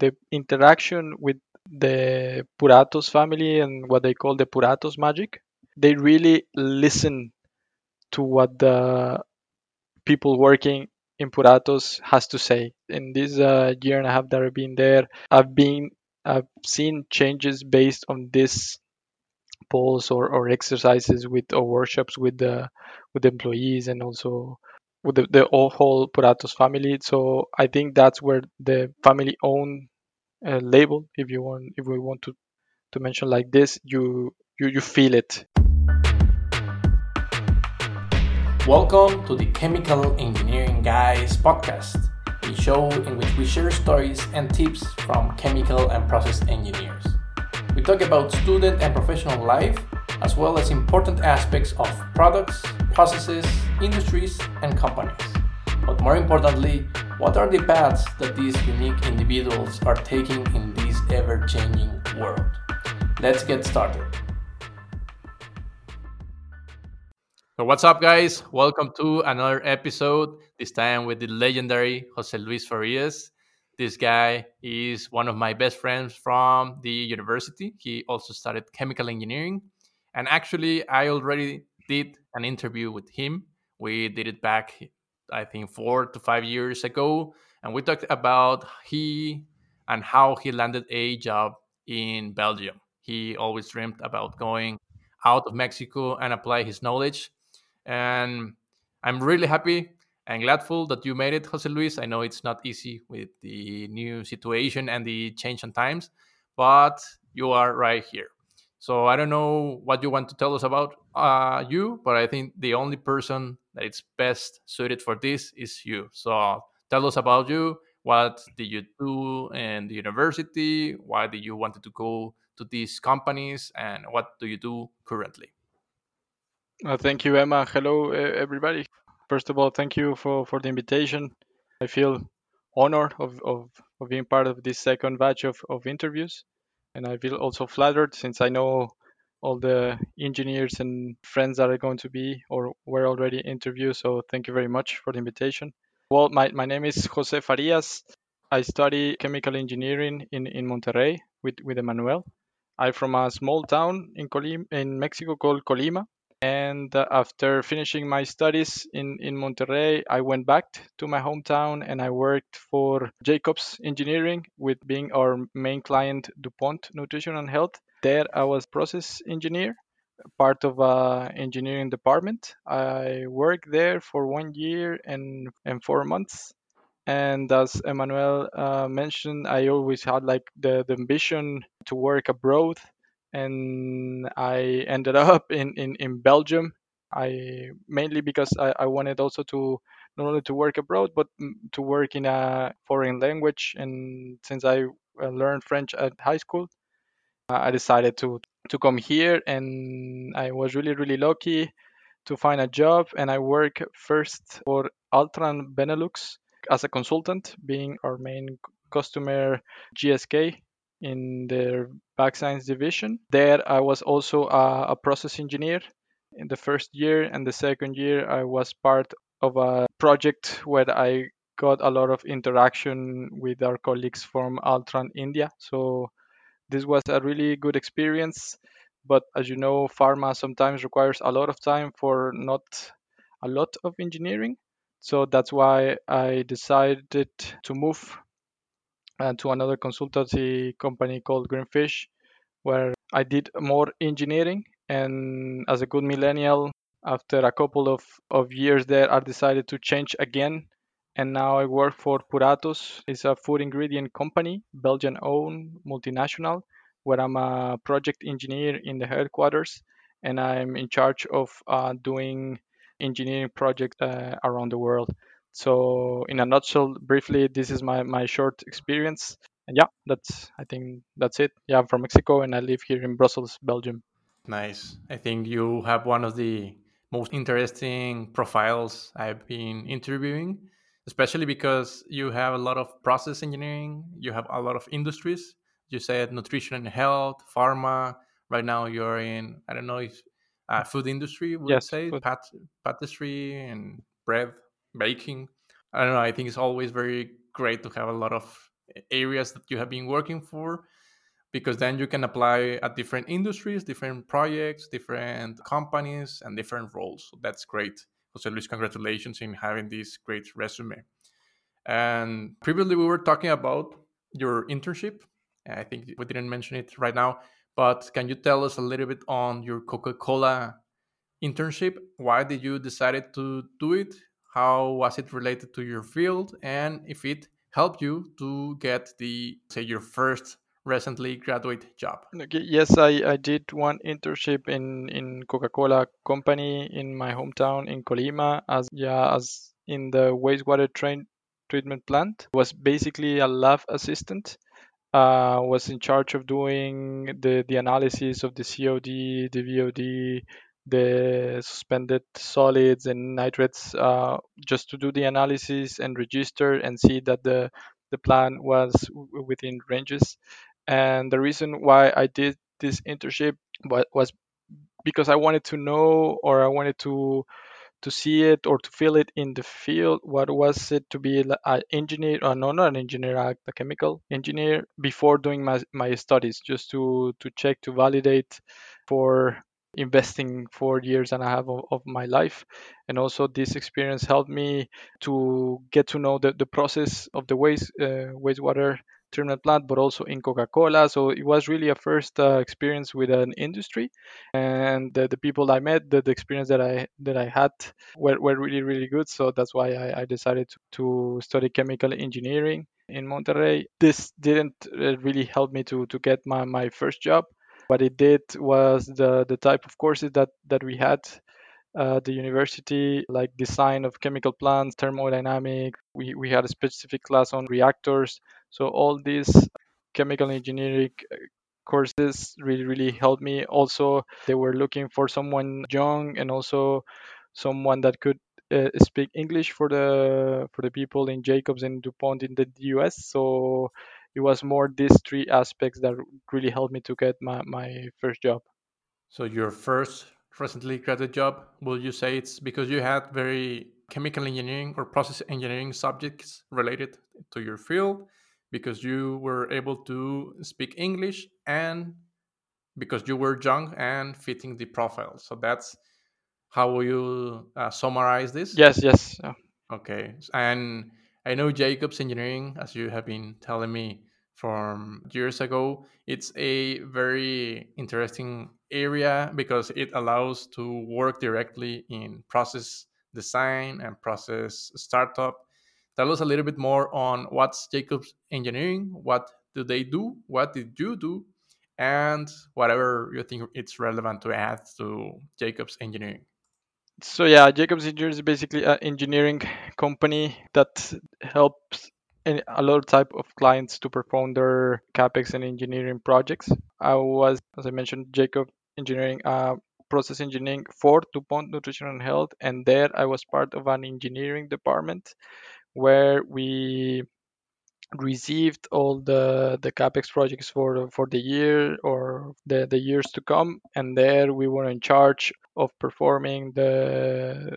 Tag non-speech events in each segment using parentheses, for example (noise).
the interaction with the Puratos family and what they call the Puratos magic. They really listen to what the people working in Puratos has to say. In this uh, year and a half that I've been there, I've been I've seen changes based on this polls or, or exercises with or workshops with the with the employees and also with the, the whole Puratos family. So I think that's where the family owned label, if you want, if we want to to mention like this, you you you feel it. Welcome to the Chemical Engineering Guys podcast, a show in which we share stories and tips from chemical and process engineers. We talk about student and professional life, as well as important aspects of products, processes, industries, and companies. But more importantly, what are the paths that these unique individuals are taking in this ever changing world? Let's get started. So, what's up, guys? Welcome to another episode, this time with the legendary Jose Luis Farias. This guy is one of my best friends from the university. He also studied chemical engineering. And actually, I already did an interview with him. We did it back, I think, four to five years ago. And we talked about he and how he landed a job in Belgium. He always dreamed about going out of Mexico and apply his knowledge. And I'm really happy and gladful that you made it, Jose Luis. I know it's not easy with the new situation and the change in times, but you are right here. So I don't know what you want to tell us about uh, you, but I think the only person that is best suited for this is you. So tell us about you. What did you do in the university? Why did you wanted to go to these companies, and what do you do currently? Uh, thank you, Emma. Hello, everybody. First of all, thank you for, for the invitation. I feel honored of, of, of being part of this second batch of, of interviews. And I feel also flattered since I know all the engineers and friends that are going to be or were already interviewed. So thank you very much for the invitation. Well, my, my name is Jose Farias. I study chemical engineering in, in Monterrey with, with Emmanuel. I'm from a small town in Colima, in Mexico called Colima. And uh, after finishing my studies in, in Monterrey, I went back to my hometown and I worked for Jacobs Engineering, with being our main client, DuPont Nutrition and Health. There, I was process engineer, part of a engineering department. I worked there for one year and, and four months. And as Emmanuel uh, mentioned, I always had like the, the ambition to work abroad and I ended up in, in, in Belgium. I mainly because I, I wanted also to not only to work abroad but to work in a foreign language. And since I uh, learned French at high school, I decided to to come here, and I was really really lucky to find a job. And I work first for Altran Benelux as a consultant, being our main customer GSK in their vaccines division. There, I was also a, a, process engineer in the first year, and the second year, I was part of a project where I got a lot of interaction with our colleagues from Altran India. So, this was a really good experience. But as you know, pharma sometimes requires a lot of time for not a lot of engineering. So that's why I decided to move uh, to another consultancy company called Greenfish, where I did more engineering. And as a good millennial, after a couple of, of years there, I decided to change again. And now I work for Puratos. It's a food ingredient company, Belgian owned, multinational, where I'm a project engineer in the headquarters. And I'm in charge of uh, doing engineering projects uh, around the world. So, in a nutshell, briefly, this is my, my short experience. And yeah, that's I think that's it. Yeah, I'm from Mexico and I live here in Brussels, Belgium. Nice. I think you have one of the most interesting profiles I've been interviewing, especially because you have a lot of process engineering, you have a lot of industries. You said nutrition and health, pharma. Right now, you're in I don't know if uh, food industry would yes, say pat- patisserie and bread baking. I don't know. I think it's always very great to have a lot of areas that you have been working for because then you can apply at different industries, different projects, different companies, and different roles. So that's great. Jose Luis, congratulations in having this great resume. And previously, we were talking about your internship. I think we didn't mention it right now, but can you tell us a little bit on your Coca Cola internship? Why did you decide to do it? How was it related to your field? And if it helped you to get the, say, your first recently graduate job? Okay, yes, I, I did one internship in, in Coca-Cola company in my hometown in Colima as yeah as in the wastewater train treatment plant. Was basically a lab assistant. Uh, was in charge of doing the the analysis of the COD, the BOD, the suspended solids and nitrates, uh, just to do the analysis and register and see that the the plant was w- within ranges. And the reason why I did this internship was because I wanted to know or I wanted to to see it or to feel it in the field. What was it to be an engineer or no, not an engineer, a chemical engineer before doing my, my studies, just to to check to validate for investing four years and a half of, of my life. And also this experience helped me to get to know the, the process of the waste uh, wastewater treatment plant but also in coca-cola. So it was really a first uh, experience with an industry. And the, the people i met the, the experience that i that i had were, were really really good. So that's why i, I decided to, to study chemical engineering in monterrey. This didn't uh, really help me to to get my, my first job what it did was the the type of courses that that we had at the university, like design of chemical plants, thermodynamics. We we had a specific class on reactors. So all these chemical engineering uh, courses really really helped me. Also, they were looking for someone young and also someone that could uh, speak English for the for the people in Jacobs and DuPont in the US. So it was more these three aspects that really helped me to get my, my first job. So your first recently graduate job, will you say it's because you had very chemical engineering or process engineering subjects related to your field, because you were able to speak English and because you were young and fitting the profile. So that's how will you uh, summarize this? Yes, yes. Okay. And I know Jacobs Engineering, as you have been telling me from years ago, it's a very interesting area because it allows to work directly in process design and process startup. Tell us a little bit more on what's Jacobs Engineering, what do they do, what did you do, and whatever you think it's relevant to add to Jacobs Engineering. So yeah, Jacobs Engineering is basically an engineering company that helps a lot of type of clients to perform their capex and engineering projects. I was, as I mentioned, Jacob Engineering, uh, process engineering for DuPont Nutrition and Health, and there I was part of an engineering department where we received all the the capex projects for for the year or the the years to come and there we were in charge of performing the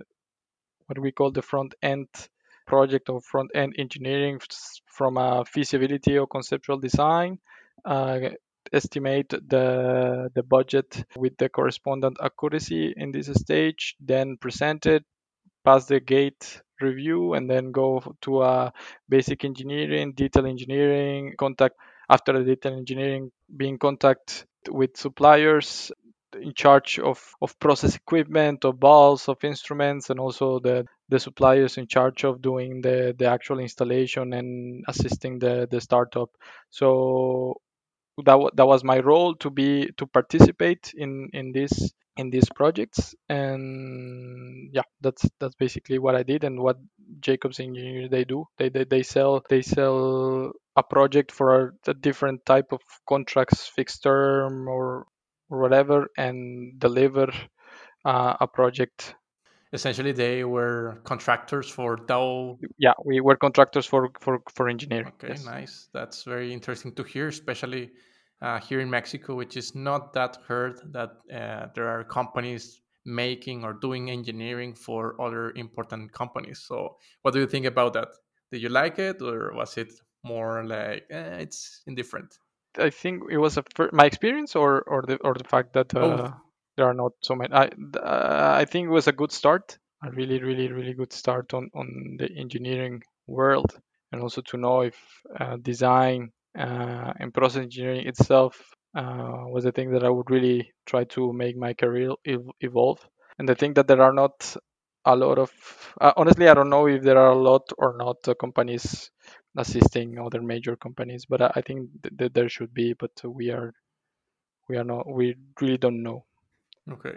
what we call the front end project or front end engineering from a feasibility or conceptual design uh, estimate the the budget with the correspondent accuracy in this stage then present it pass the gate review and then go to a basic engineering, detail engineering, contact after the detail engineering being contact with suppliers in charge of, of process equipment, of balls, of instruments, and also the, the suppliers in charge of doing the, the actual installation and assisting the, the startup. So that, that was my role to be to participate in, in this in these projects and yeah that's that's basically what i did and what jacobs engineers they do they they, they sell they sell a project for a different type of contracts fixed term or whatever and deliver uh, a project essentially they were contractors for Dow. yeah we were contractors for for for engineering Okay, yes. nice. That's very interesting to hear, especially uh, here in Mexico, which is not that heard that uh, there are companies making or doing engineering for other important companies. So, what do you think about that? Did you like it, or was it more like eh, it's indifferent? I think it was a fir- my experience or or the or the fact that uh, there are not so many. I uh, I think it was a good start, a really really really good start on on the engineering world, and also to know if uh, design uh, and process engineering itself uh, was the thing that I would really try to make my career ev- evolve. And I think that there are not a lot of uh, honestly I don't know if there are a lot or not uh, companies assisting other major companies, but I, think th- that there should be, but we are we are not we really don't know. Okay.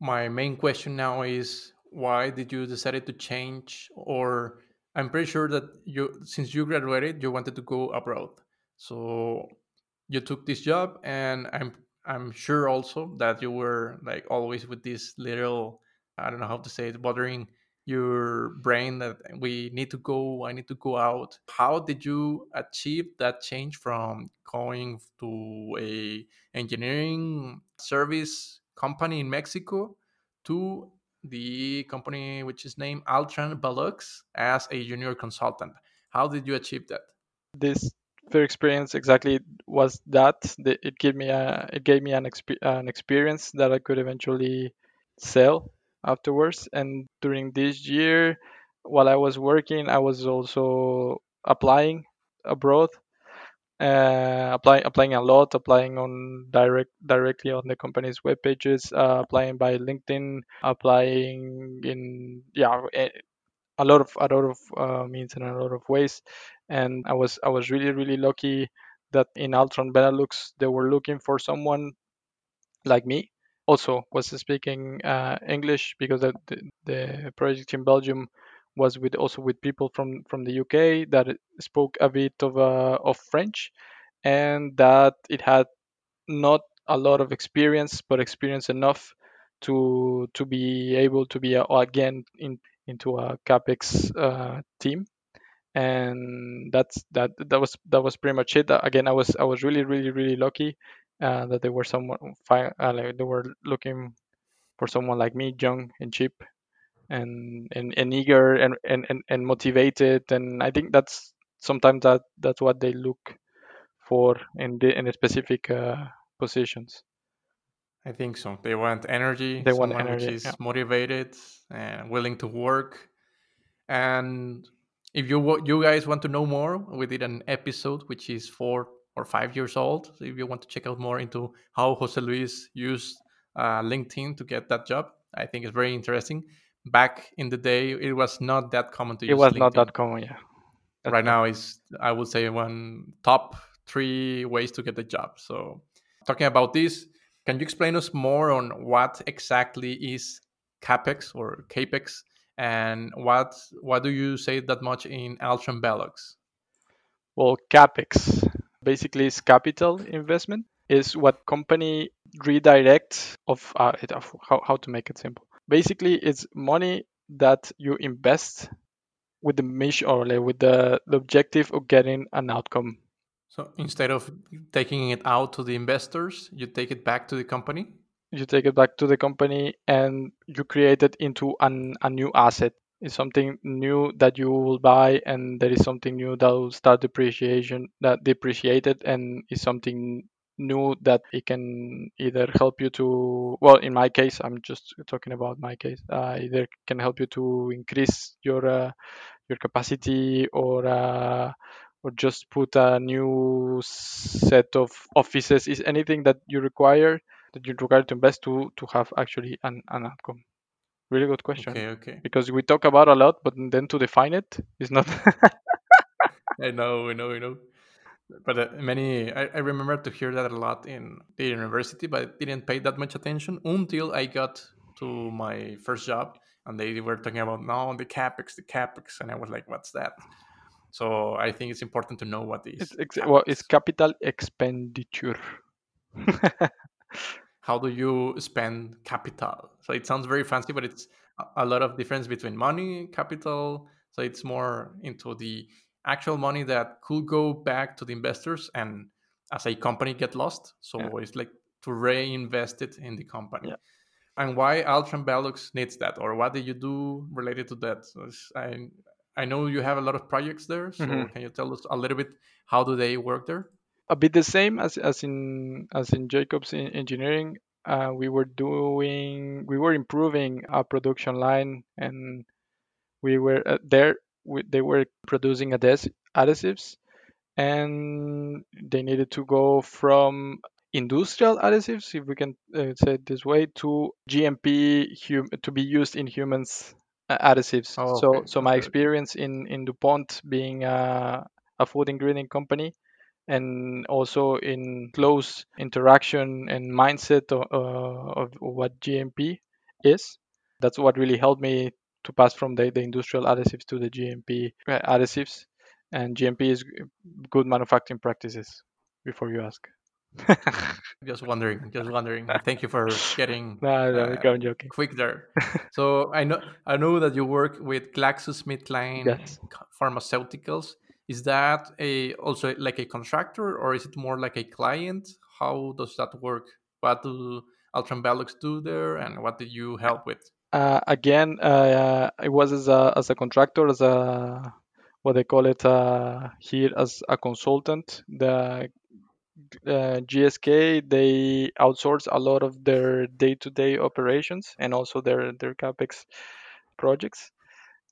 My main question now is why did you decided to change or I'm pretty sure that you since you graduated you wanted to go abroad. So you took this job and I'm I'm sure also that you were like always with this little I don't know how to say it bothering your brain that we need to go I need to go out. How did you achieve that change from going to a engineering service company in Mexico to the company which is named Altran Balux as a junior consultant. How did you achieve that? This first experience exactly was that it gave me a it gave me an, exp- an experience that I could eventually sell afterwards. And during this year, while I was working, I was also applying abroad uh, applying applying a lot, applying on direct directly on the company's web pages, uh, applying by LinkedIn, applying in yeah a, lot of a lot of uh, means and a lot of ways. And I was I was really really lucky that in Altran Benelux they were looking for someone like me. Also was speaking uh, English because the, the project in Belgium was with also with people from from the UK that spoke a bit of uh, of French and that it had not a lot of experience, but experience enough to to be able to be uh, again in into a capex uh, team. And that's that that was that was pretty much it. Again, I was I was really really really lucky uh, that they were someone fi- uh, like they were looking for someone like me, young and cheap, and and, and eager and, and, and, and motivated. And I think that's sometimes that that's what they look for in the in the specific uh, positions. I think so. They want energy, They want someone which energy. is Yeah. motivated and willing to work. And if you you guys want to know more, we did an episode which is four or five years old. So if you want to check out more into how Jose Luis used uh, LinkedIn to get that job, I think it's very interesting. Back in the day, it was not that common to It use It was LinkedIn. not that common. Yeah. That's right now is I would say one top three ways to get the job. So talking about this, can you explain us more on what exactly is capex or capex, and what what do you say that much in Altran Belux? Well, capex basically is capital investment. Is what company redirects of, uh, it- of how how to make it simple. Basically, it's money that you invest with the mission or like with the, the objective of getting an outcome. So instead of taking it out to the investors, you take it back to the company. You take it back to the company and you create it into an, a new asset. It's something new that you will buy, and there is something new that will start depreciation that depreciated, and is something new that it can either help you to well in my case i'm just talking about my case uh, either can help you to increase your uh, your capacity or uh, or just put a new set of offices. Is anything that you require that you require to invest to to have actually an, an outcome really good question Okay, okay. because we talk about a lot but then to define it is not (laughs) I know, I know, I know. But uh, many, I, I remember to hear that a lot in the university, but I didn't pay that much attention until I got to my first job and they were talking about now the capex, the capex, and I was like, what's that? So I think it's important to know what is it's ex- well it's capital expenditure (laughs) How do you spend capital? So it sounds very fancy, but it's a- lot of difference between money, capital. So it's more into the actual money that could go back to the investors and as a company get lost. So Yeah. it's like to reinvest it in the company. Yeah. And why Altran Belux needs that, or what did you do related to that? So I I know you have a lot of projects there, so Mhm. can you tell us a little bit how do they work there? A bit the same as, as in as in Jacobs in engineering. Uh, we were doing we were improving our production line and we were uh, there we, they were producing adhes- adhesives and they needed to go from industrial adhesives if we can uh, say it this way to GMP hum- to be used in humans uh, adhesives Oh, so okay, so my okay, okay. experience in in DuPont being a, a food ingredient company and also in close interaction and mindset of, uh, of what GMP is. That's what really helped me to pass from the, the industrial adhesives to the GMP uh, adhesives. And GMP is good manufacturing practices. Before you ask, (laughs) Just wondering, just wondering. Thank you for getting (laughs) no, no, uh, I'm joking. quick there. (laughs) So I know I know that you work with GlaxoSmithKline Yes. Pharmaceuticals. Is that a also like a contractor or is it more like a client? How does that work? What do Altran Belux do there, and what did you help with? Uh, again, uh, I was as a as a contractor, as a what they call it uh, here as a consultant. The uh, GSK they outsource a lot of their day-to-day operations and also their their capex projects.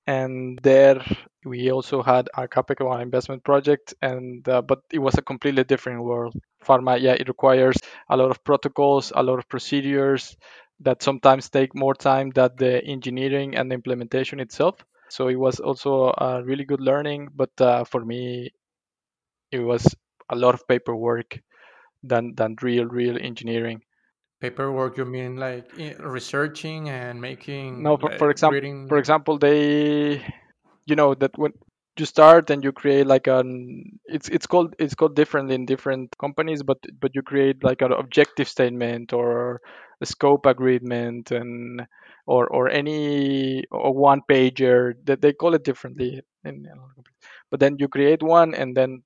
And there we also had our capex our investment project, and uh, but it was a completely different world. Pharma, yeah, it requires a lot of protocols, a lot of procedures that sometimes take more time than the engineering and the implementation itself. So it was also a really good learning, but uh, for me, it was a lot of paperwork than than real real engineering. Paperwork, you mean like researching and No, making, for, for uh, like example, for example, they, you know, that when you start and you create like an, it's it's called it's called differently in different companies, but but you create like an objective statement or a scope agreement and or or any or one pager that they call it differently in, in other companies. But then you create one and then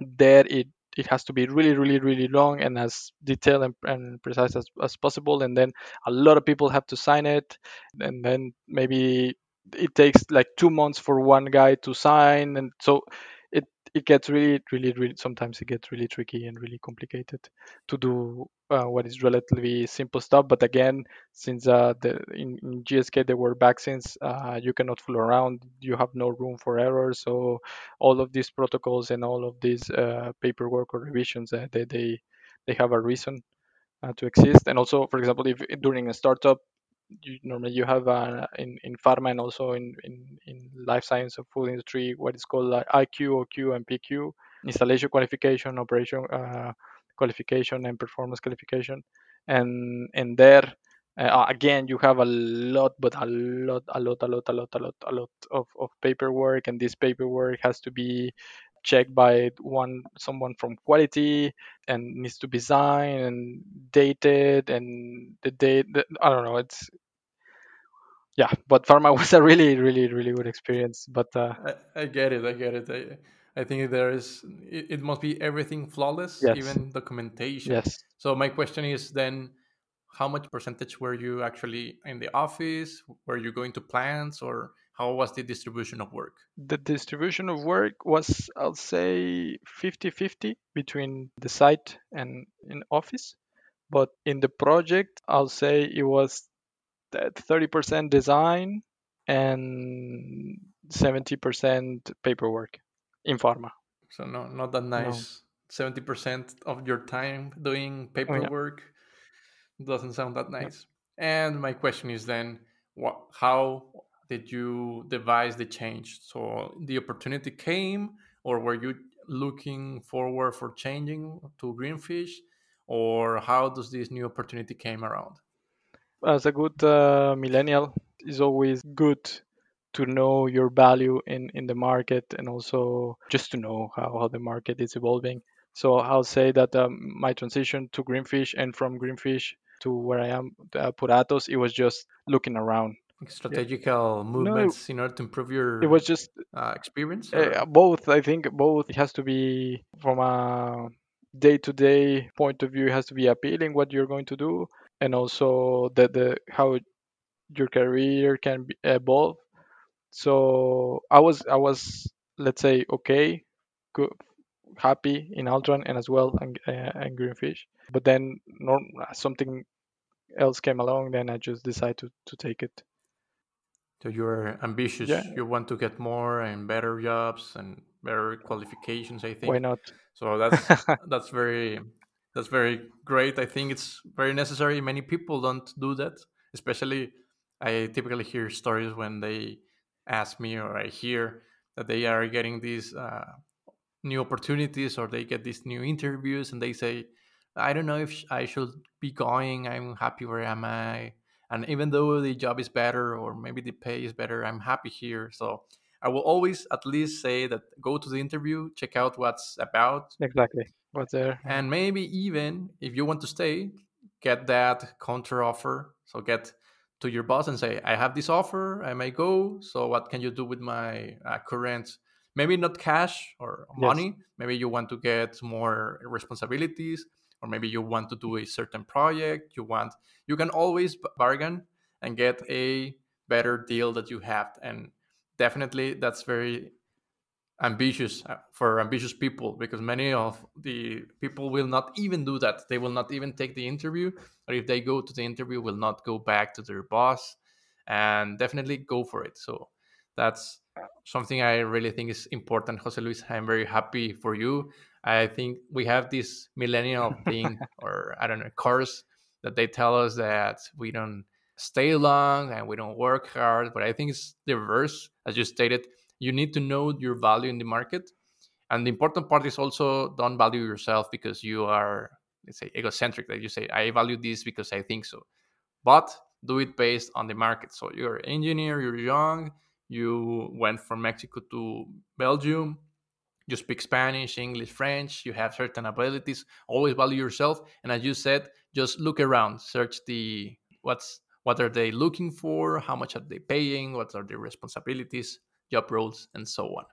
there it it has to be really really really long and as detailed and, and precise as, as possible and then a lot of people have to sign it and then maybe it takes like two months for one guy to sign and so it gets really really really sometimes it gets really tricky and really complicated to do uh, what is relatively simple stuff. But again since uh, the in, in gsk there were vaccines uh, you cannot fool around. You have no room for error. So all of these protocols and all of these uh, paperwork or revisions uh, they, they they have a reason uh, to exist. And also for example if during a startup you, normally you have uh, in in pharma and also in, in in life science or food industry what is called like IQ, OQ, and PQ installation qualification, operation uh, qualification, and performance qualification, and and there. Uh, again, you have a lot, but a lot, a lot, a lot, a lot, a lot, a lot of, of paperwork, and this paperwork has to be checked by one someone from quality and needs to be signed and dated and the date i don't know it's yeah but pharma (laughs) was a really really really good experience but uh I, I get it. I get it. I, I think there is. It, it must be everything flawless, yes even documentation. yes So my question is then, how much percentage were you actually in the office? Were you going to plants, or how was the distribution of work? the distribution of work was i'll say 50-50 between the site and in office but in the project i'll say it was 30% design and 70% paperwork in pharma So no, not that no nice. Seventy percent of your time doing oh yeah paperwork doesn't sound that yeah nice. And my question is then, what? How did you devise the change? So the opportunity came, or were you looking forward for changing to Greenfish, or how does this new opportunity came around? As a good uh, millennial it's always good to know your value in in the market and also just to know how, how the market is evolving. So i'll say that um, my transition to greenfish and from greenfish to where i am uh, puratos it was just looking around. Yeah. Strategical no it, movements in order to improve your it was just uh, experience, uh, both i think both. It has to be from a day-to-day point of view it has to be appealing what you're going to do and also the, the how your career can be, evolve So I was I was let's say okay, good, happy in Altran and as well and, uh, and Greenfish. But then norm, something else came along, then I just decided to, to take it. So you're ambitious. Yeah. You want to get more and better jobs and better qualifications. I think. Why not? So that's (laughs) that's very that's very great. I think it's very necessary. Many people don't do that. Especially, I typically hear stories when they ask me or I hear that they are getting these uh, new opportunities or they get these new interviews and they say, I don't know if I should be going. I'm happy where am I? And even though the job is better or maybe the pay is better, I'm happy here. So I will always at least say that go to the interview, check out what's about. Exactly. What's there? And maybe even if you want to stay, get that counter offer. So get to your boss and say, I have this offer, I may go. So what can you do with my uh, current, maybe not cash or money? Yes. Maybe you want to get more responsibilities or maybe you want to do a certain project you want you can always bargain and get a better deal that you have and definitely that's very ambitious uh, for ambitious people because many of the people will not even do that. They will not even take the interview or if they go to the interview will not go back to their boss and definitely go for it. So that's something i really think is important jose luis. I'm very happy for you. I think we have this millennial thing, (laughs) or I don't know, course that they tell us that we don't stay long and we don't work hard. But I think it's the reverse. As you stated, you need to know your value in the market. And the important part is also don't value yourself because you are, let's say, egocentric. That like you say, I value this because I think so. But do it based on the market. So you're an engineer, you're young, you went from Mexico to Belgium, you speak Spanish, English, French, you have certain abilities, always value yourself. And as you said, just look around, search the what's what are they looking for, how much are they paying, what are their responsibilities, job roles, and so on.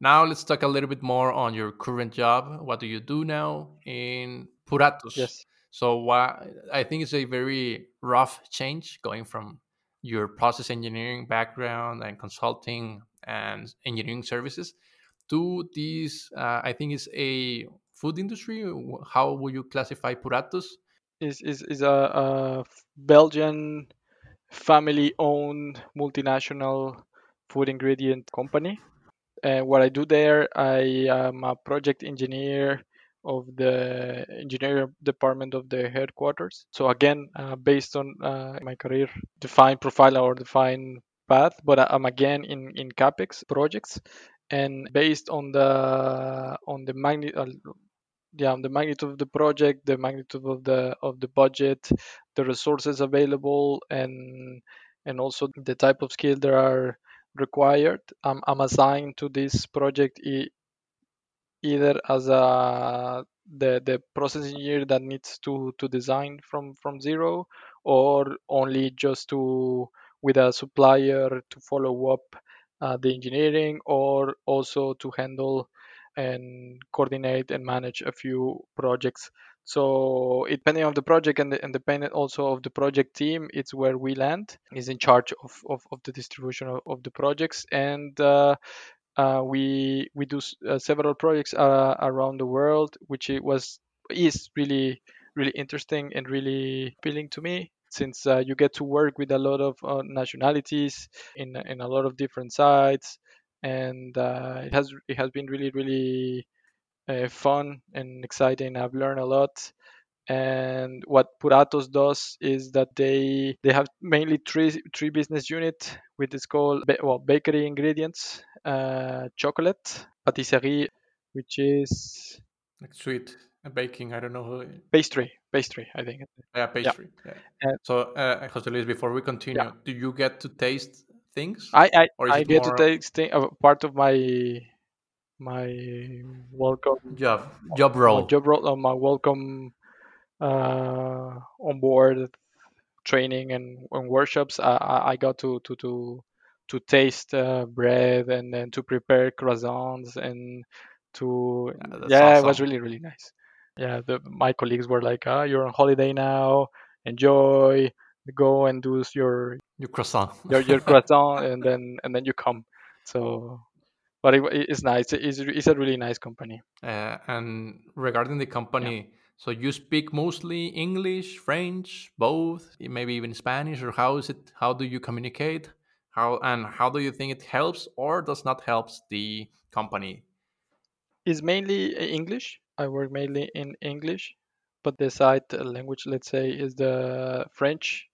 Now let's talk a little bit more on your current job. What do you do now in Puratos? Yes. So I think it's a very rough change going from your process engineering background and consulting and engineering services to this, uh, I think it's a food industry. How would you classify Puratos? Is is is a, a Belgian family-owned multinational food ingredient company. And what I do there, I am a project engineer of the engineering department of the headquarters. So again, uh, based on uh, my career, defined profile or defined path, but I'm again in in capex projects and based on the on the magnitude uh, yeah the magnitude of the project the magnitude of the of the budget the resources available and and also the type of skill that are required. I'm, I'm assigned to this project e- either as a the the process engineer that needs to to design from from zero or only just to with a supplier to follow up uh, the engineering or also to handle and coordinate and manage a few projects. So depending on the project and, the, and depending also of the project team it's where we land is in charge of, of, of the distribution of, of the projects. And uh, uh, we we do uh, several projects uh, around the world which it was is really really interesting and really appealing to me since uh, you get to work with a lot of uh, nationalities in in a lot of different sites, and uh, it has it has been really really uh, fun and exciting. I've learned a lot. And what Puratos does is that they they have mainly three three business unit, which is called well bakery ingredients, uh, chocolate, patisserie, which is like sweet baking. I don't know who. Pastry, pastry. I think. Yeah, pastry. Yeah. yeah. so, uh, Jose Luis, before we continue, yeah. do you get to taste things? I I, I get more... to taste thing, uh, part of my my welcome job job role job role uh, my welcome uh, on board training and, and workshops. I, I got to to to to taste uh, bread and then to prepare croissants and to yeah, yeah awesome. it was really really nice yeah the, my colleagues were like ah you're on holiday now enjoy go and do your your croissant. your your (laughs) croissant, and then and then you come. So, but it, it's nice. It's it's a really nice company. Uh, and regarding the company, so you speak mostly English, French, both, maybe even Spanish, or how is it? How do you communicate? How and how do you think it helps or does not helps the company? It's mainly English. I work mainly in English, but the side language, let's say, is the French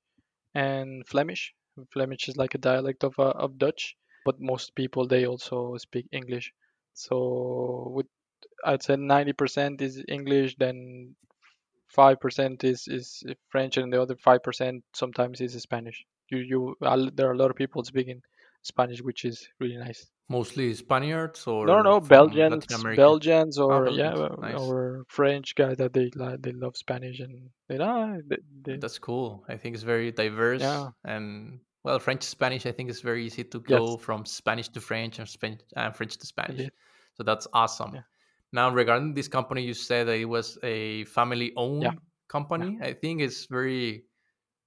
and Flemish. Flemish is like a dialect of uh, of Dutch, but most people they also speak English. So with I'd say 90% is English, then 5% is is French, and the other 5% sometimes is Spanish. You you there are a lot of people speaking Spanish, which is really nice. Mostly Spaniards or No, no, Belgians, America? Belgians, Ah, or yeah, nice. or French guys that they like they love Spanish and they know they, they, That's cool. I think it's very diverse Yeah. and well, French Spanish. I think it's very easy to Yes. go from Spanish to French and Spanish and French to Spanish. So that's awesome. Yeah. Now, regarding this company, you said that it was a family-owned company. I think it's very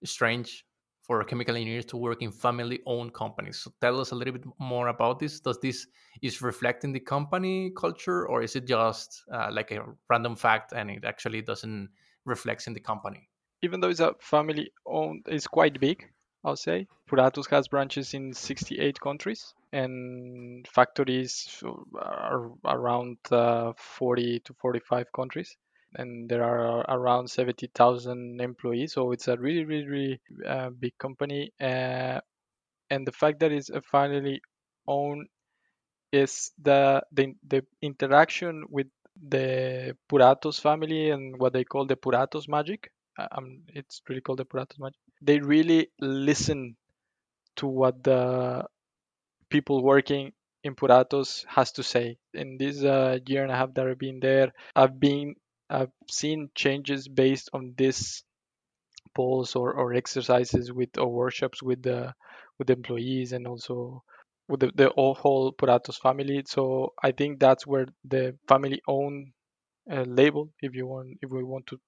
strange for chemical engineers to work in family-owned companies. So tell us a little bit more about this. Does this is reflecting the company culture, or is it just uh, like a random fact and it actually doesn't reflects in the company? even though it's a family owned, it's quite big. I'll say Puratos has branches in 68 countries and factories are around uh, 40 to 45 countries. And there are around 70,000 employees, so it's a really, really, really uh, big company. Uh, and the fact that it's a family owned is the, the the interaction with the Puratos family and what they call the Puratos magic. Uh, Um, it's really called the Puratos magic. They really listen to what the people working in Puratos has to say. In this uh, year and a half that I've been there, I've been I've seen changes based on this polls or, or exercises with or workshops with the with the employees and also with the, the whole Puratos family. So I think that's where the family owned uh, label, if you want, if we want to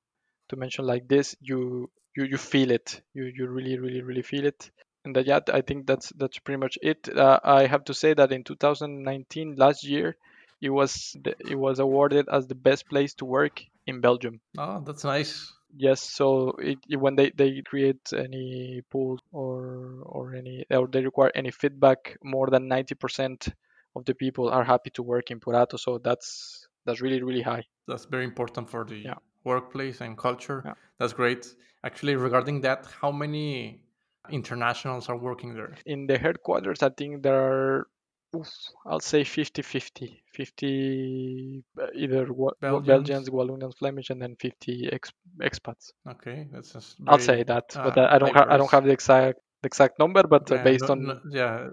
to mention like this, you you you feel it. You you really really really feel it. And that yeah, I think that's that's pretty much it. Uh, I have to say that in 2019, last year, it was it was awarded as the best place to work in Belgium. Oh, that's nice. Yes, so it, when they, they create any polls or or any or they require any feedback, more than 90% of the people are happy to work in Purato. So that's that's really really high. That's very important for the Yeah. workplace and culture. Yeah. That's great. Actually, regarding that, how many internationals are working there? In the headquarters, I think there are, oof, I'll say 50-50. 50 uh, either Wa- Belgians? Belgians, Wallonians, Flemish, and then 50 ex- expats. Okay, that's just I'll say that, but uh, I I don't have I don't have the exact the exact number, but uh, Yeah, based no- on no- yeah,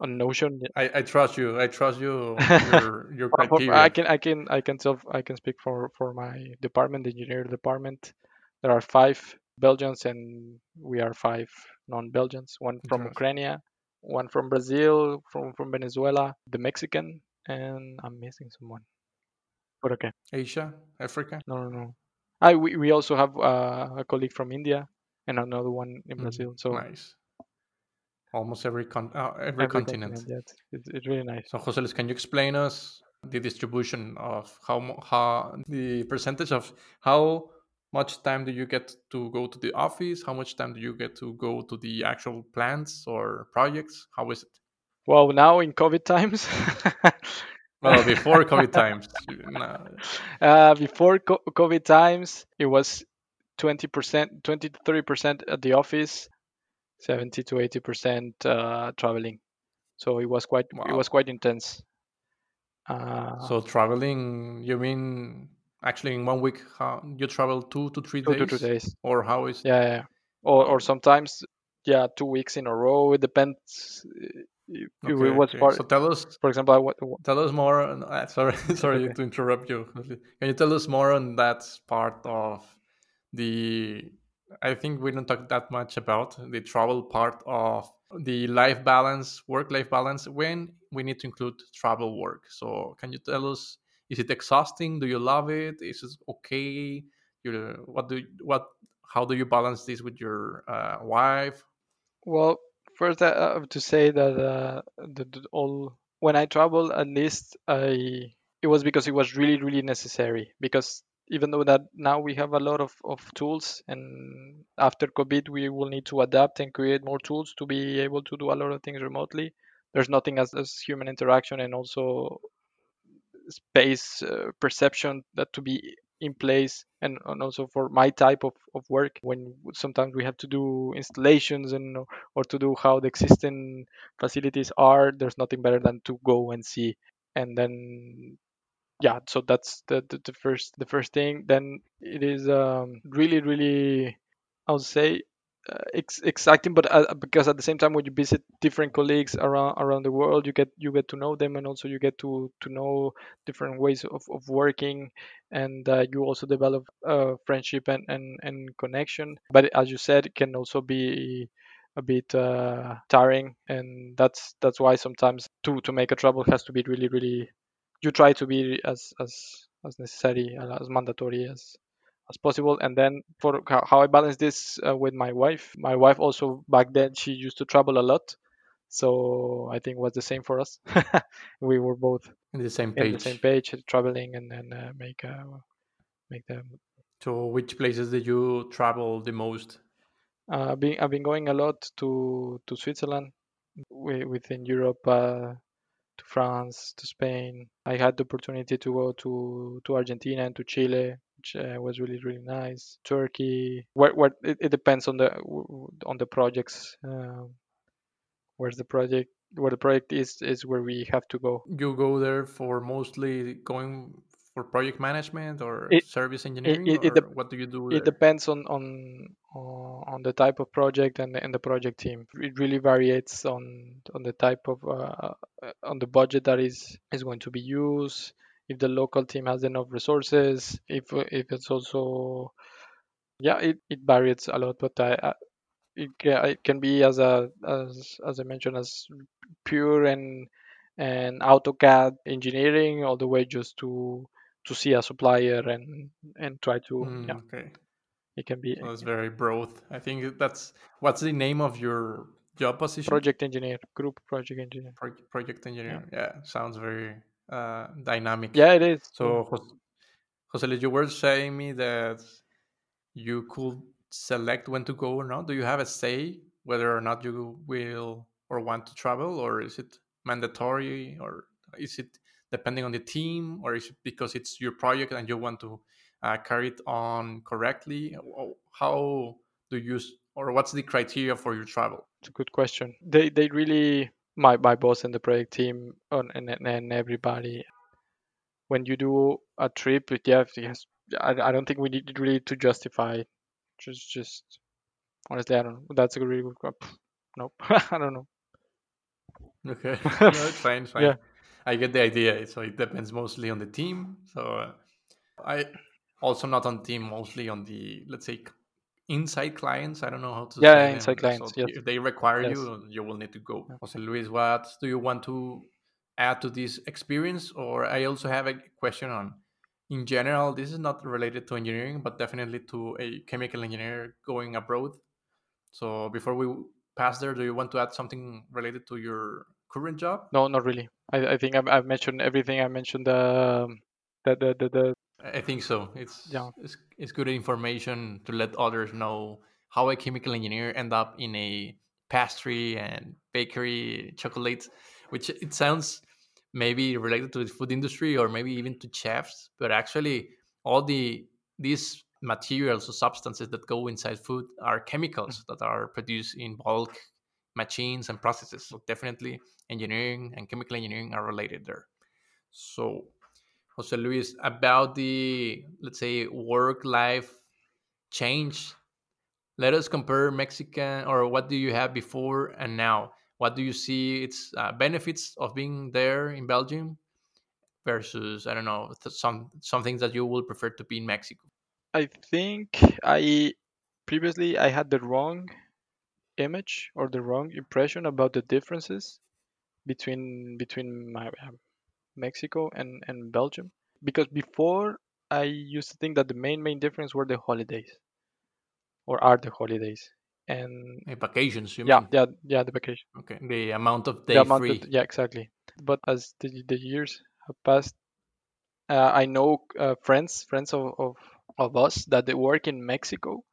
on Notion, yeah. I, I trust you. I trust you. (laughs) Your your criteria. I can I can I can self I can speak for for my department, the engineer department. There are five Belgians and we are five non-Belgians. One from. Ukraine, one from Brazil, from from Venezuela, the Mexican, and I'm missing someone. But okay, Asia, Africa. no no no. I we, we also have uh, a colleague from India and another one in Mm, Brazil. So nice. Almost every con- uh, every, every continent. continent, yeah, it's, it's, it's really nice. So, Jose Luis, can you explain us the distribution of how how the percentage of how much time do you get to go to the office? How much time do you get to go to the actual plants or projects? How is it? Well, now in COVID times. (laughs) Well, before COVID (laughs) times, no, Uh, before co- COVID times, it was 20%, 20 to 30% at the office, 70 to 80% uh, traveling. So it was quite it was quite intense. Uh, So traveling, you mean actually in one week, how you travel two to three two to days, two days. or how is? Yeah, yeah. Or or sometimes yeah, two weeks in a row. It depends. Okay, it was okay. part, So tell us, for example, I went, tell us more. On, uh, (laughs) sorry, (laughs) sorry okay. to interrupt you. Can you tell us more on that part of the? I think we don't talk that much about the travel part of the life balance, work-life balance. When we need to include travel work. So can you tell us? Is it exhausting? Do you love it? Is it okay? You what do what? How do you balance this with your uh, wife? Well, First, I I have to say that uh, the all when I travel, at least I it was because it was really really necessary. Because even though that now we have a lot of, of tools, and after COVID we will need to adapt and create more tools to be able to do a lot of things remotely. There's nothing as, as human interaction and also space uh, perception that to be in place and, and also for my type of, of work when sometimes we have to do installations and or to do how the existing facilities are there's nothing better than to go and see. And then yeah so that's the, the, the first the first thing. Then it is um, really really i would say ex- exciting but uh, because at the same time when you visit different colleagues around around the world you get you get to know them and also you get to to know different ways of, of working and uh, you also develop uh, friendship and, and and connection. But as you said it can also be a bit uh, tiring and that's that's why sometimes to to make a travel has to be really really you try to be as as as necessary as mandatory as as possible. And then for how, i balance this uh, with my wife my wife also back then she used to travel a lot. So i think it was the same for us. (laughs) We were both In the same in the same page. page traveling and then uh, make uh, make them. So, which places did you travel the most? uh, I've been, I've been going a lot to to switzerland wi- within europe uh, to france to spain. I had the opportunity to go to to argentina and to chile which uh, was really really nice. Turkey what where it, it depends on the on the projects um, where's the project where the project is is where we have to go. You go there for mostly going for project management or it service engineering, it, it, or dep- what do you do it depends on on uh, on the type of project and the, and the project team. It really varies on on the type of uh, uh, on the budget that is is going to be used if the local team has enough resources if if it's also yeah it, it varies a lot but I, I it, it can be as a as as I mentioned as pure and and AutoCAD engineering all the way just to to see a supplier and and try to yeah Mm, okay, it can be so it's very broad. I think that's what's the name of your job position? project engineer group project engineer Pro- project yeah engineer. Yeah, sounds very uh, dynamic. yeah it is So, Jos- Jose, you were saying me that you could select when to go or not. Do you have a say whether or not you will or want to travel, or is it mandatory, or is it depending on the team, or is it because it's your project and you want to uh, carry it on correctly? Or How do you, or what's the criteria for your travel? it's a good question they they really my my boss and the project team and, and and everybody when you do a trip it yeah yes I, I don't think we need really to justify just just honestly I don't know that's a really good nope (laughs) I don't know Okay, (laughs) no, it's fine, it's yeah. I get the idea. So it depends mostly on the team. So uh, I also not on team, mostly on the let's say inside clients. I don't know how to yeah say yeah, inside them. clients So yes if they require yes you, you will need to go. yeah. Jose Luis, what do you want to add to this experience? Or I also have a question on, in general, this is not related to engineering, but definitely to a chemical engineer going abroad. So before we pass there, do you want to add something related to your current job? no not really I, I think I've, I've mentioned everything I mentioned um, the the the, the I think so. It's, yeah it's it's good information to let others know how a chemical engineer end up in a pastry and bakery chocolate, which it sounds maybe related to the food industry or maybe even to chefs, but actually all the these materials or substances that go inside food are chemicals that are produced in bulk machines and processes. So definitely engineering and chemical engineering are related there. So Jose Luis, about the let's say work life change. Let us compare Mexican or what do you have before and now. What do you see its uh, benefits of being there in Belgium versus I don't know some some things that you would prefer to be in Mexico. I think I previously I had the wrong image or the wrong impression about the differences between between my Mexico and and Belgium because before I used to think that the main main difference were the holidays or are the holidays and Eh, vacations, you yeah, mean? yeah, yeah, the vacation, Okay. The amount of day the amount free. that, yeah, exactly. But as the the years have passed, uh, I know uh, friends friends of, of of us that they work in Mexico,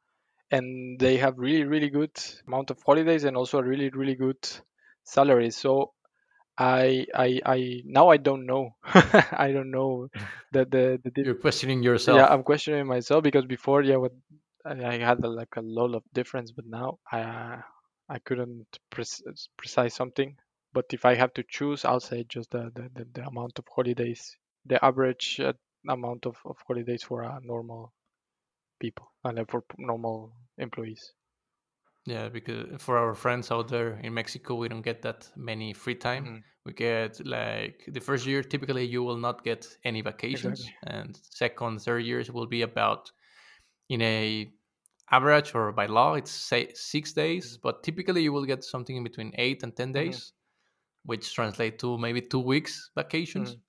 and they have really really good amount of holidays and also a really really good salary. So I I I now I don't know. (laughs) I don't know the the the dif- You're questioning yourself. yeah. I'm questioning myself because before yeah what I had a, like a lot of difference, but now I I couldn't pres- precise something. But if I have to choose, I'll say just the the, the, the amount of holidays, the average uh, amount of, of holidays for uh, normal people and for normal employees. Yeah, because for our friends out there in Mexico, we don't get that many free time. Mhm, We get like the first year, typically you will not get any vacations, Exactly. and second, third years will be about in a average or by law it's say six days, but typically you will get something in between eight and ten Mhm, days, which translate to maybe two weeks vacations. mhm.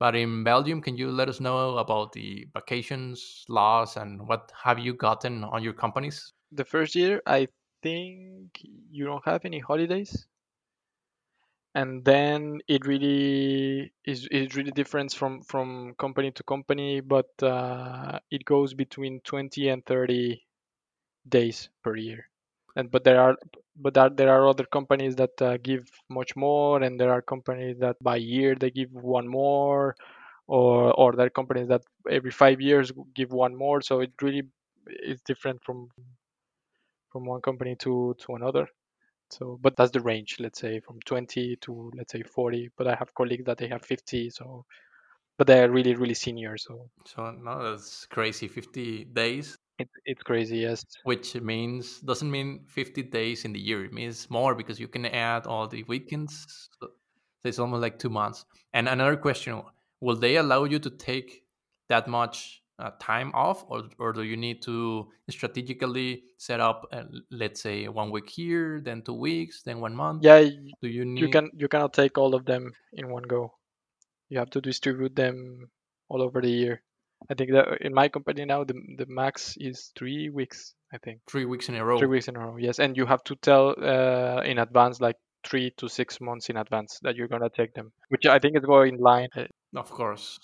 But in Belgium, can you let us know about the vacations laws and what have you gotten on your companies? The first year, I think you don't have any holidays, and then it really is is really different from from company to company, but uh, it goes between 20 and 30 days per year. And but there are but there, there are other companies that uh, give much more, and there are companies that by year they give one more, or or there are companies that every five years give one more. So it really is different from from one company to to another. So, but that's the range, let's say from 20 to let's say 40. But I have colleagues that they have 50. So, but they're really really senior. So So no, that's crazy. Fifty days, it's it's crazy. Yes. which means doesn't mean fifty days in the year. It means more because you can add all the weekends. So it's almost like two months. And another question: Will they allow you to take that much uh, time off, or or do you need to strategically set up, uh, let's say, one week here, then two weeks, then one month? Yeah, Do you need... you can you cannot take all of them in one go. You have to distribute them all over the year. I think that in my company now the the max is three weeks. I think three weeks in a row. three weeks in a row. Yes, and you have to tell uh, in advance, like three to six months in advance, that you're gonna take them, which I think is going in line. Uh, Of course.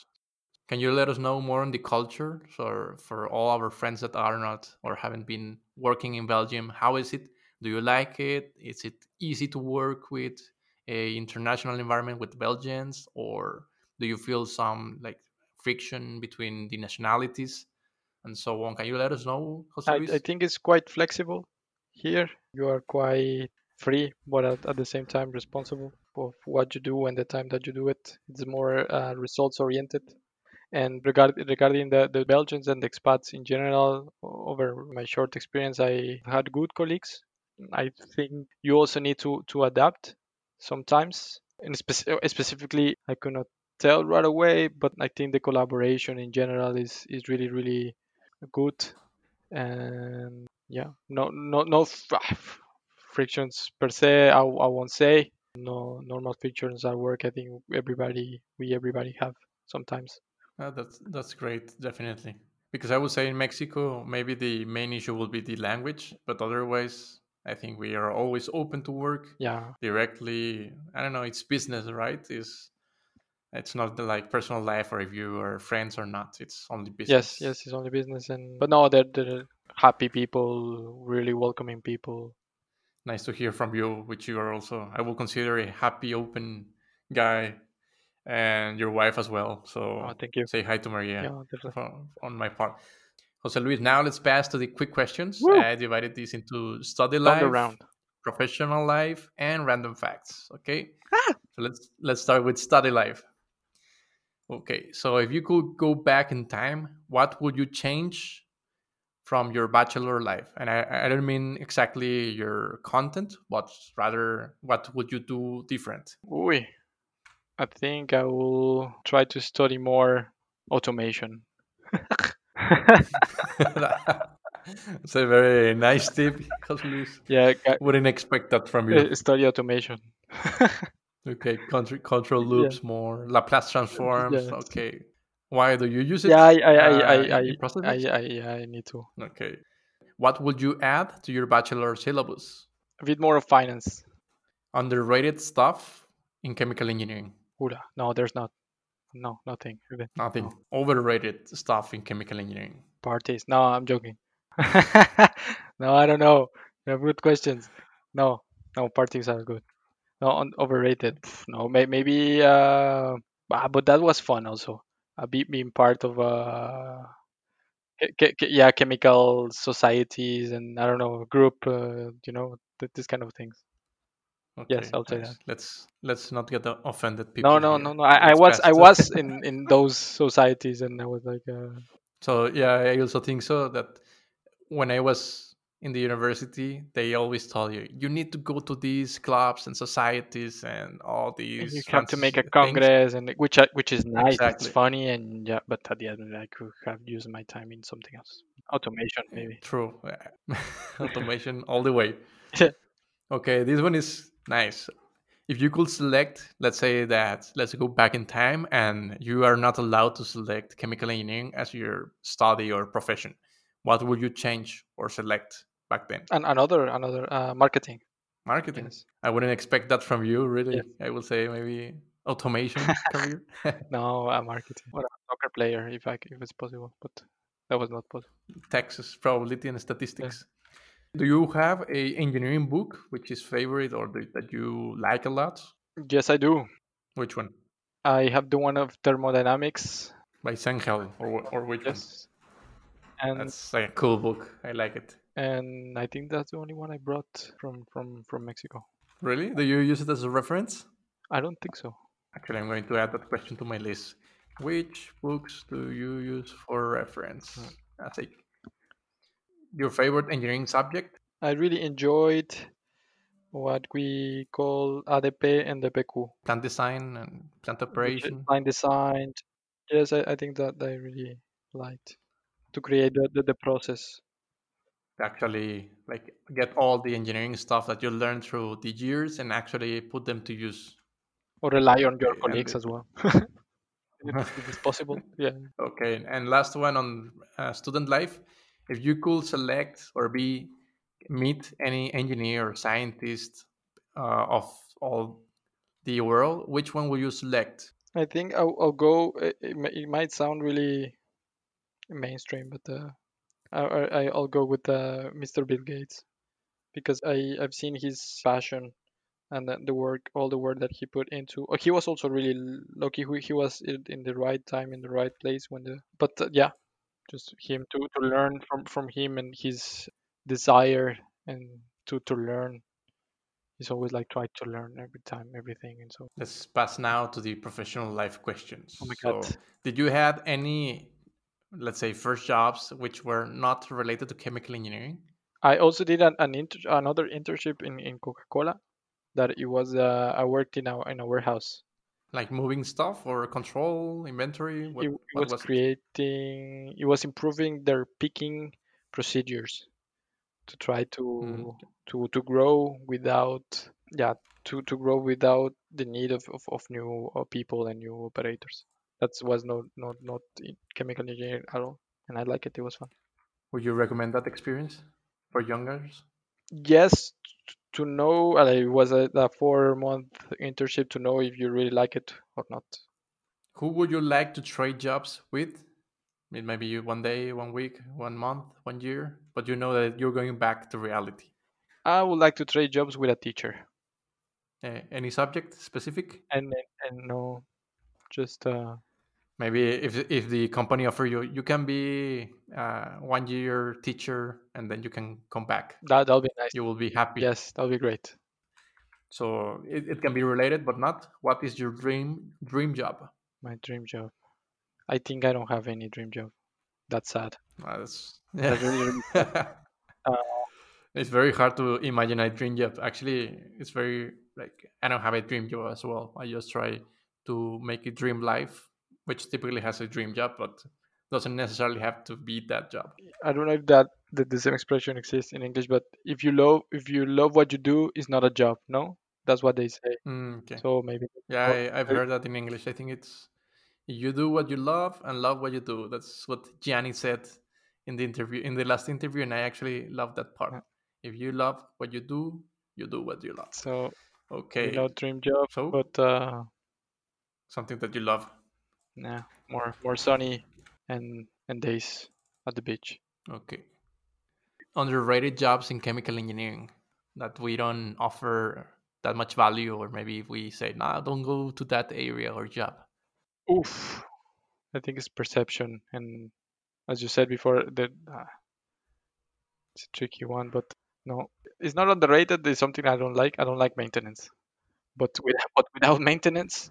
Can you let us know more on the culture? So for all our friends that are not or haven't been working in Belgium, how is it? Do you like it? Is it easy to work with a international environment with Belgians, or do you feel some like friction between the nationalities and so on? Can you let us know, Jose I, I think it's quite flexible here. You are quite free, but at, at the same time responsible for what you do and the time that you do it. It's more uh, results oriented. And regard, regarding the, the Belgians and the expats in general, over my short experience, I had good colleagues. I think you also need to, to adapt sometimes. And spec- specifically, I could not tell right away, but I think the collaboration in general is, is really, really good and yeah no no no frictions per se I, I won't say no normal frictions at work i think everybody we everybody have sometimes Uh, that's that's great, definitely. Because I would say in Mexico, maybe the main issue will be the language, but otherwise, I think we are always open to work yeah directly. I don't know, it's business, right? Is it's not the, like personal life or if you are friends or not. It's only business. yes yes it's only business and but no they're, they're happy people really welcoming people Nice to hear from you, which you are also. I will consider a happy, open guy, and your wife as well. oh So thank you say hi to Maria yeah on my part. Jose Luis, now let's pass to the quick questions. Woo! I divided these into study life, round professional life, and random facts. Okay, ah! so let's let's start with study life. Okay, so if you could go back in time, what would you change from your bachelor life? And I, I don't mean exactly your content, but rather what would you do different? Ooh, i think i will try to study more automation (laughs) It's a very nice tip, yeah gu- Wouldn't expect that from you. uh, study automation (laughs) Okay, control, control yeah loops more, Laplace transforms. yes Okay, why do you use it Yeah, I I uh, I I I? I, I need to. Okay, what would you add to your bachelor syllabus? A bit more of finance. Underrated stuff in chemical engineering. No, there's not. No, nothing. Nothing. No. Overrated stuff in chemical engineering. Parties. No, I'm joking. (laughs) no, I don't know. You have good questions. No, no, parties are good. No, un- overrated. Pff, No, may- maybe. Uh, ah, but that was fun also. Uh, be, being part of uh, yeah, chemical societies and I don't know group. Uh, you know, th- this kind of things. Okay, Yes, I'll say nice. that. Let's let's not get offended people. No, no, here. no, no. I, I was I was (laughs) in in those societies and I was like, uh, So yeah, I also think so that when I was in the university, they always tell you you need to go to these clubs and societies and all and these. you have to make a fancy things. congress and which which is nice. Exactly. It's funny and yeah, but at the end I could have used my time in something else. Automation maybe. True. (laughs) Automation all the way. (laughs) Okay, this one is nice. If you could select, let's say that, let's go back in time and you are not allowed to select chemical engineering as your study or profession, what would you change or select back then? And another another uh, marketing. Marketing. Yes. I wouldn't expect that from you, really. Yes. I would say maybe automation (laughs) career. (laughs) No, uh, marketing. Or a soccer player if I if it's possible, but that was not possible. Texas probability and statistics. Do you have a engineering book which is favorite or that you like a lot? Yes, I do. Which one? I have the one of thermodynamics. By Cengel or or which Yes. one? And That's like a cool book. I like it. and I think that's the only one I brought from from from Mexico. Really? Do you use it as a reference? I don't think so. Actually, I'm going to add that question to my list. Which books do you use for reference? Hmm. That's a your favorite engineering subject? I really enjoyed what we call ADP and DPQ. Plant design and plant operation. Plant. Design. Yes, I, I think that I really liked to create the, the, the process. actually like get all the engineering stuff that you learned through the years and actually put them to use. Or rely on your colleagues as well. (laughs) if, it's possible. Yeah. (laughs) Okay, and last one on uh, student life. If you could select or be meet any engineer or scientist uh, of all the world, which one will you select? I think I'll, I'll go. It, it, might sound really mainstream, but uh, I, I, I'll go with uh, Mr. Bill Gates because I I've seen his passion and the, work, all the work that he put into. Oh, he was also really lucky. He, was in, in the right time, in the right place when the. But uh, yeah, just him to, to learn from from him and his desire and to to learn. He's always like try to learn every time everything, and so Let's pass now to the professional life questions. Oh my so, God. did you have any, let's say, first jobs which were not related to chemical engineering? I also did an, an inter- another internship in, in Coca Cola. That it was uh, I worked in a in a warehouse. Like moving stuff or control inventory what, it, what was was creating. It was improving their picking procedures to try to Mm, to to grow without yeah to to grow without the need of of, of new uh, people and new operators. That was not not not chemical engineering at all, and I like it. It was fun. would you recommend that experience for youngers yes to know uh, it was a, a four month internship to know if you really like it or not. Who would you like to trade jobs with? I mean, maybe you one day one week one month one year but you know that you're going back to reality. I would like to trade jobs with a teacher. Eh, any subject specific? And and, and no just uh maybe if if the company offer you you can be uh, one year teacher and then you can come back. That that'll be nice. You will be happy. Yes that'll be great. So it, it can be related but not. What is your dream dream job? My dream job. I think i don't have any dream job. That's sad. That's (laughs) That's really, really Uh, (laughs) it's very hard to imagine a dream job. Actually, it's very like I don't have a dream job as well. I just try to make a dream life, which typically has a dream job, but doesn't necessarily have to be that job. i don't know if that the, the same expression exists in english but if you love if you love what you do it's not a job no that's what they say Mm, okay. so maybe Yeah, I, I've heard that in English. I think it's you do what you love and love what you do. That's what Gianni said in the interview in the last interview, and I actually love that part. Yeah. If you love what you do, you do what you love. So Okay, know, dream job, so but uh, something that you love. Yeah, more more sunny and and days at the beach. Okay. Underrated jobs in chemical engineering that we don't offer that much value, or maybe if we say, nah, don't go to that area or job. Oof, I think it's perception, and as you said before, that uh, it's a tricky one, but no, it's not underrated. It's something I don't like. I don't like maintenance, but with (laughs) but without maintenance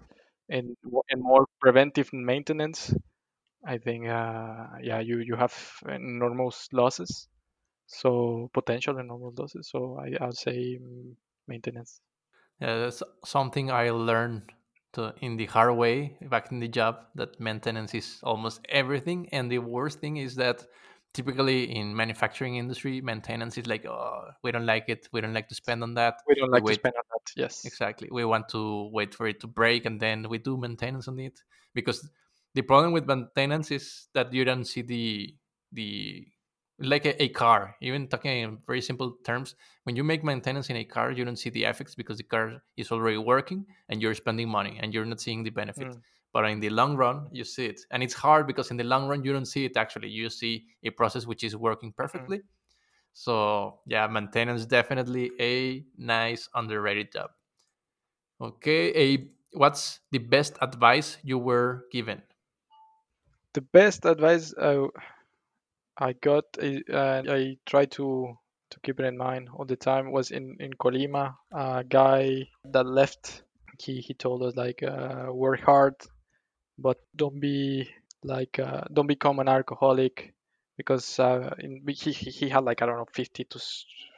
and and more preventive maintenance, I think uh, yeah, you you have enormous losses. So potential enormous losses. So I I'll say mm, maintenance. Yeah, that's something I learned to, in the hard way back in the job that maintenance is almost everything. And the worst thing is that typically in manufacturing industry, maintenance is like, oh, we don't like it. We don't like to spend on that. We don't We like to spend on that. Yes. Exactly. We want to wait for it to break and then we do maintenance on it because the problem with maintenance is that you don't see the the like a, a car. Even talking in very simple terms, when you make maintenance in a car, you don't see the effects because the car is already working and you're spending money and you're not seeing the benefit. Mm. But in the long run, you see it, and it's hard because in the long run you don't see it. Actually, you see a process which is working perfectly. So yeah, maintenance definitely a nice underrated job. Okay, a what's the best advice you were given? The best advice I I got, and I try to to keep it in mind all the time, was in in Colima. A guy that left, he he told us like uh, work hard, but don't be like uh, don't become an alcoholic because uh, in, he he had like I don't know 50 to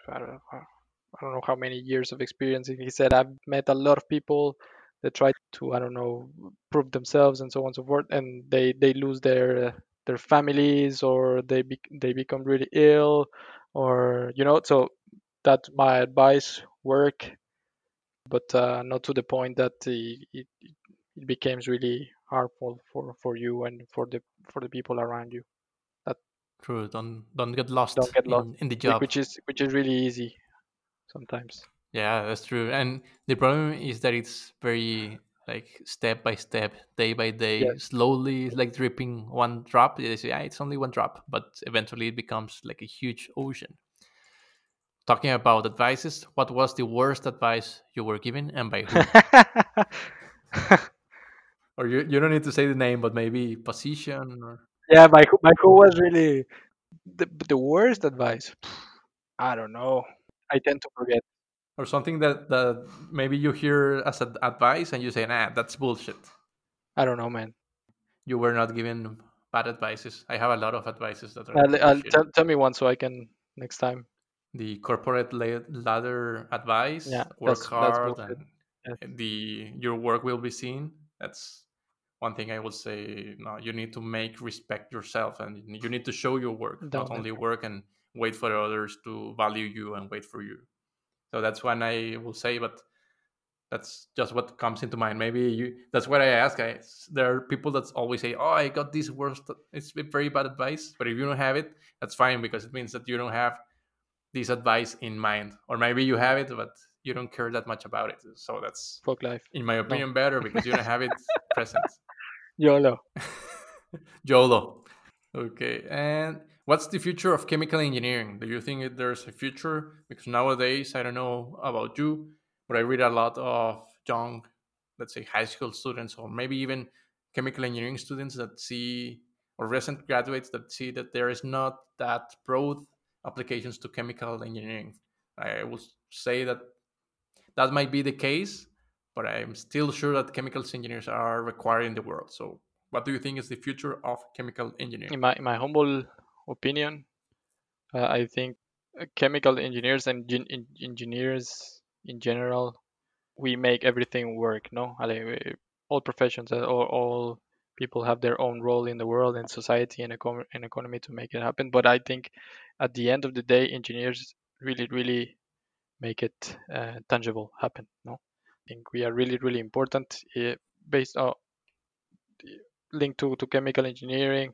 I don't know, I don't know how many years of experience. He said I've met a lot of people that try to I don't know prove themselves and so on and so forth, and they they lose their uh, their families or they be, they become really ill or you know so that's my advice work but uh, not to the point that it, it, it becomes really harmful for, for you and for the for the people around you that True. Don't don't get lost don't get lost in, in the job. which is which is really easy sometimes Yeah, that's true. And the problem is that it's very like step by step, day by day, Yes. slowly, it's like dripping one drop. They say, yeah, it's only one drop, but eventually it becomes like a huge ocean. Talking about advices, what was the worst advice you were given and by who? (laughs) or you, you don't need to say the name, but maybe position or yeah my my who was really the, the worst advice i don't know i tend to forget or something that, that maybe you hear as ad- advice and you say, nah, that's bullshit. i don't know man You were not given bad advices. I have a lot of advices that are I'll, I'll tell, tell me one so i can next time the corporate ladder advice Yeah, work that's- that's hard bullshit. and Yes. the your work will be seen that's one thing i would say no you need to make respect yourself and you need to show your work not Definitely. only work and wait for others to value you and wait for you. So that's when i will say but that's just what comes into mind. Maybe you that's what i ask. I, there are people that always say oh i got this worst it's very bad advice but if you don't have it that's fine because it means that you don't have this advice in mind. Or maybe you have it but you don't care that much about it. So that's fuck life. in my opinion better because you don't have it (laughs) present yolo. (laughs) Yolo. Okay and what's the future of chemical engineering? Do you think there's a future? Because nowadays i don't know about you but i read a lot of young let's say high school students or maybe even chemical engineering students that see or recent graduates that see that there is not that broad applications to chemical engineering. I will say that that might be the case but i'm still sure that chemicals engineers are required in the world so what do you think is the future of chemical engineering in my in my humble opinion, uh, I think uh, chemical engineers and gen- en- engineers in general, we make everything work. No, all professions, uh, all, all people have their own role in the world and society and, econ- and economy to make it happen. But I think at the end of the day, engineers really, really make it uh, tangible happen. No, I think we are really, really important uh, based on linked to, to chemical engineering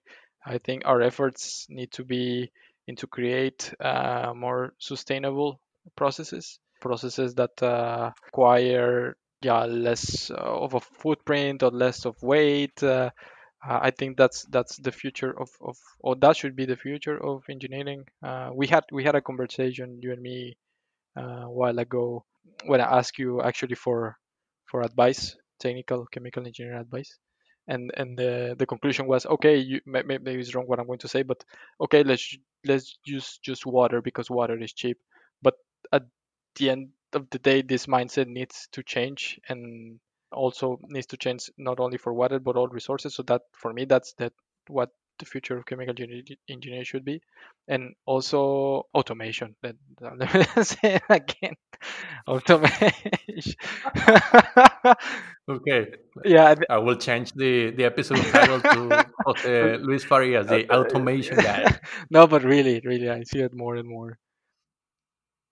I think our efforts need to be into create uh, more sustainable processes, processes that uh, require yeah less uh, of a footprint or less of weight. Uh, I think that's that's the future of, of or that should be the future of engineering. Uh, we had we had a conversation you and me uh, a while ago when I asked you actually for for advice, technical chemical engineering advice, and and the the conclusion was okay. You maybe it's wrong what I'm going to say, but okay, let's let's use just water because water is cheap. But at the end of the day, this mindset needs to change and also needs to change not only for water but all resources. So that for me, that's that what the future of chemical engineering should be, and also automation. Let, let me say it again, automation. (laughs) okay. Yeah, I will change the the episode title to Jose (laughs) Luis Farias, the automation guy. (laughs) no, but really, really, I see it more and more.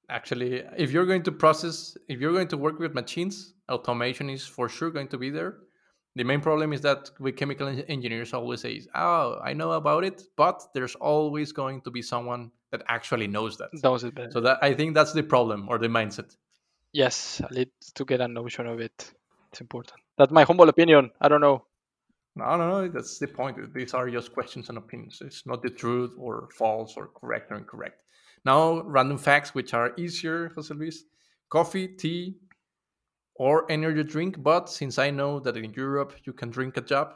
Actually, if you're going to process, if you're going to work with machines, automation is for sure going to be there. The main problem is that with chemical engineers always say, "Oh, I know about it," but there's always going to be someone that actually knows that. Knows it better. So that I think that's the problem or the mindset. Yes, at least to get a notion of it, it's important. That's my humble opinion. I don't know. No, no, no. That's the point. These are just questions and opinions. It's not the truth or false or correct or incorrect. Now, random facts, which are easier, Jose Luis. Coffee, tea, or energy drink. But since I know that in Europe you can drink a job,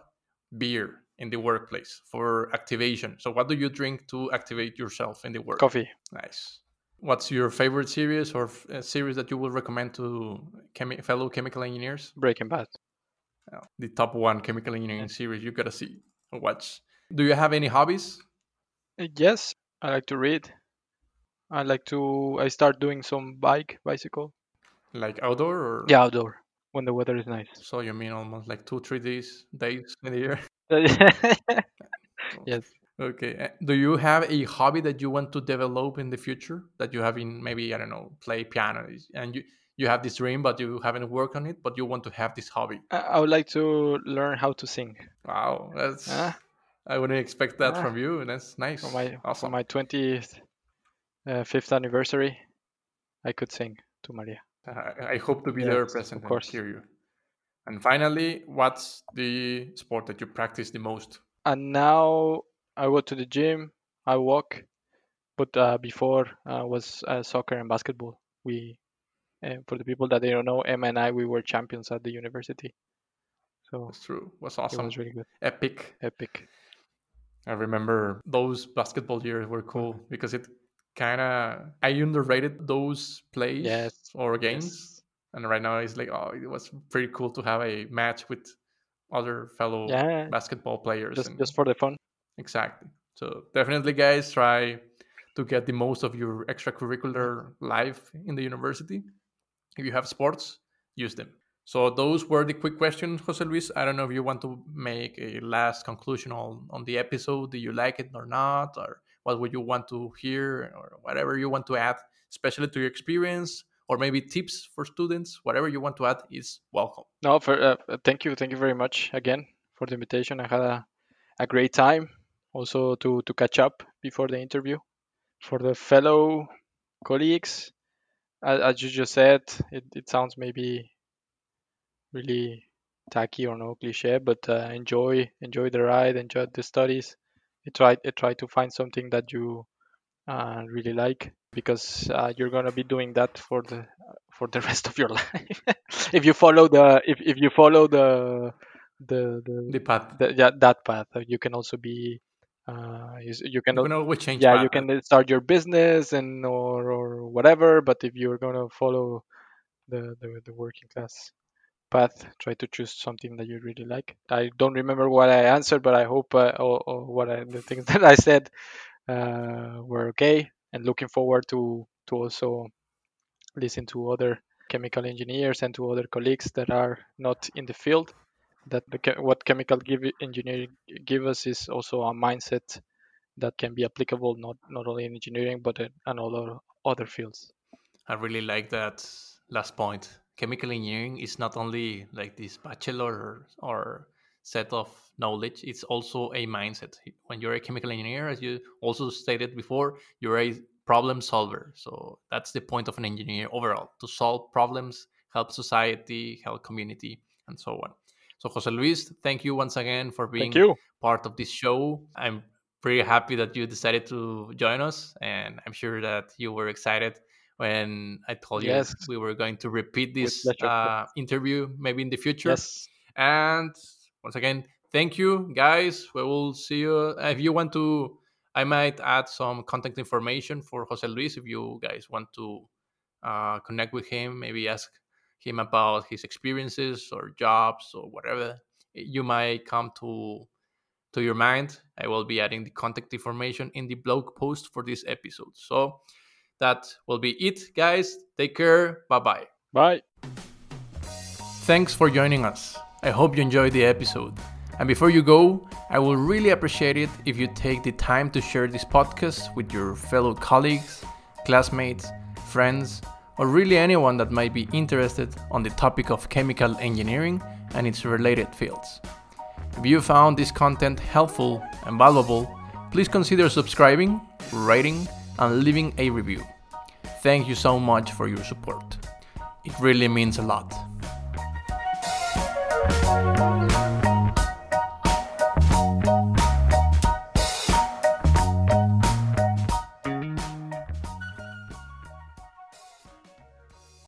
beer in the workplace for activation. So, what do you drink to activate yourself in the work? Coffee. Nice. What's your favorite series or f- series that you would recommend to chemi- fellow chemical engineers? Breaking Bad. Oh, the top one chemical engineering series you gotta see or watch. Do you have any hobbies? Uh, yes, I like to read. I like to. I start doing some bike, bicycle. Like outdoor or? Yeah, outdoor when the weather is nice. So you mean almost like two, three days days in the year? (laughs) (laughs) yes. Okay. Do you have a hobby that you want to develop in the future that you have in maybe I don't know play piano and you you have this dream but you haven't worked on it but you want to have this hobby? I would like to learn how to sing. Wow, that's. Uh, I wouldn't expect that uh, from you, and that's nice. For my awesome. for my twentieth uh, fifth anniversary, I could sing to Maria. I hope to be yes, there present of course. and hear you. And finally, what's the sport that you practice the most? And now I go to the gym, I walk, but uh, before uh, was uh, soccer and basketball. We, for the people that they don't know, Emma and I, we were champions at the university. So that's true. It was awesome. It was really good. Epic. Epic. I remember those basketball years were cool because it kind of I underrated those plays yes. or games, yes. and right now it's like oh, it was pretty cool to have a match with other fellow yeah. basketball players. Just and, just for the fun. Exactly. So definitely, guys, try to get the most of your extracurricular life in the university. If you have sports, use them. So those were the quick questions, Jose Luis. I don't know if you want to make a last conclusion on, on the episode. Do you like it or not? Or what would you want to hear or whatever you want to add, especially to your experience or maybe tips for students, whatever you want to add is welcome. No, for uh, thank you, thank you very much again for the invitation. I had a, a great time also to to catch up before the interview. For the fellow colleagues, as, as you just said, it, it sounds maybe really tacky or no cliche, but uh, enjoy enjoy the ride, enjoy the studies. Try try to find something that you uh, really like because uh, you're gonna be doing that for the for the (laughs) rest of your life (laughs) if you follow the if, if you follow the the the, the path the, yeah, that path you can also be uh, you, you can, you change yeah path. you can start your business and or or whatever but if you're gonna follow the the, the working class path try to choose something that you really like. I don't remember what i answered but i hope uh, what I, the things (laughs) that i said uh, were okay and looking forward to to also listen to other chemical engineers and to other colleagues that are not in the field that the, what chemical give engineering give us is also a mindset that can be applicable not not only in engineering but in, in other other fields. I really like that last point chemical engineering is not only like this bachelor or set of knowledge it's also a mindset. When you're a chemical engineer as you also stated before you're a problem solver. So that's the point of an engineer overall to solve problems help society help community and so on. So jose luis thank you once again for being part of this show. I'm pretty happy that you decided to join us and i'm sure that you were excited when i told yes. you we were going to repeat this uh, interview maybe in the future. Yes. and once again thank you guys. We will see you. If you want to i might add some contact information for jose luis if you guys want to uh, connect with him maybe ask him about his experiences or jobs or whatever you might come to to your mind. I will be adding the contact information in the blog post for this episode. So that will be it guys. Take care. Bye bye bye. Thanks for joining us. I hope you enjoyed the episode. And before you go, I will really appreciate it if you take the time to share this podcast with your fellow colleagues, classmates, friends, or really anyone that might be interested on the topic of chemical engineering and its related fields. If you found this content helpful and valuable, please consider subscribing, rating, and leaving a review. Thank you so much for your support. It really means a lot.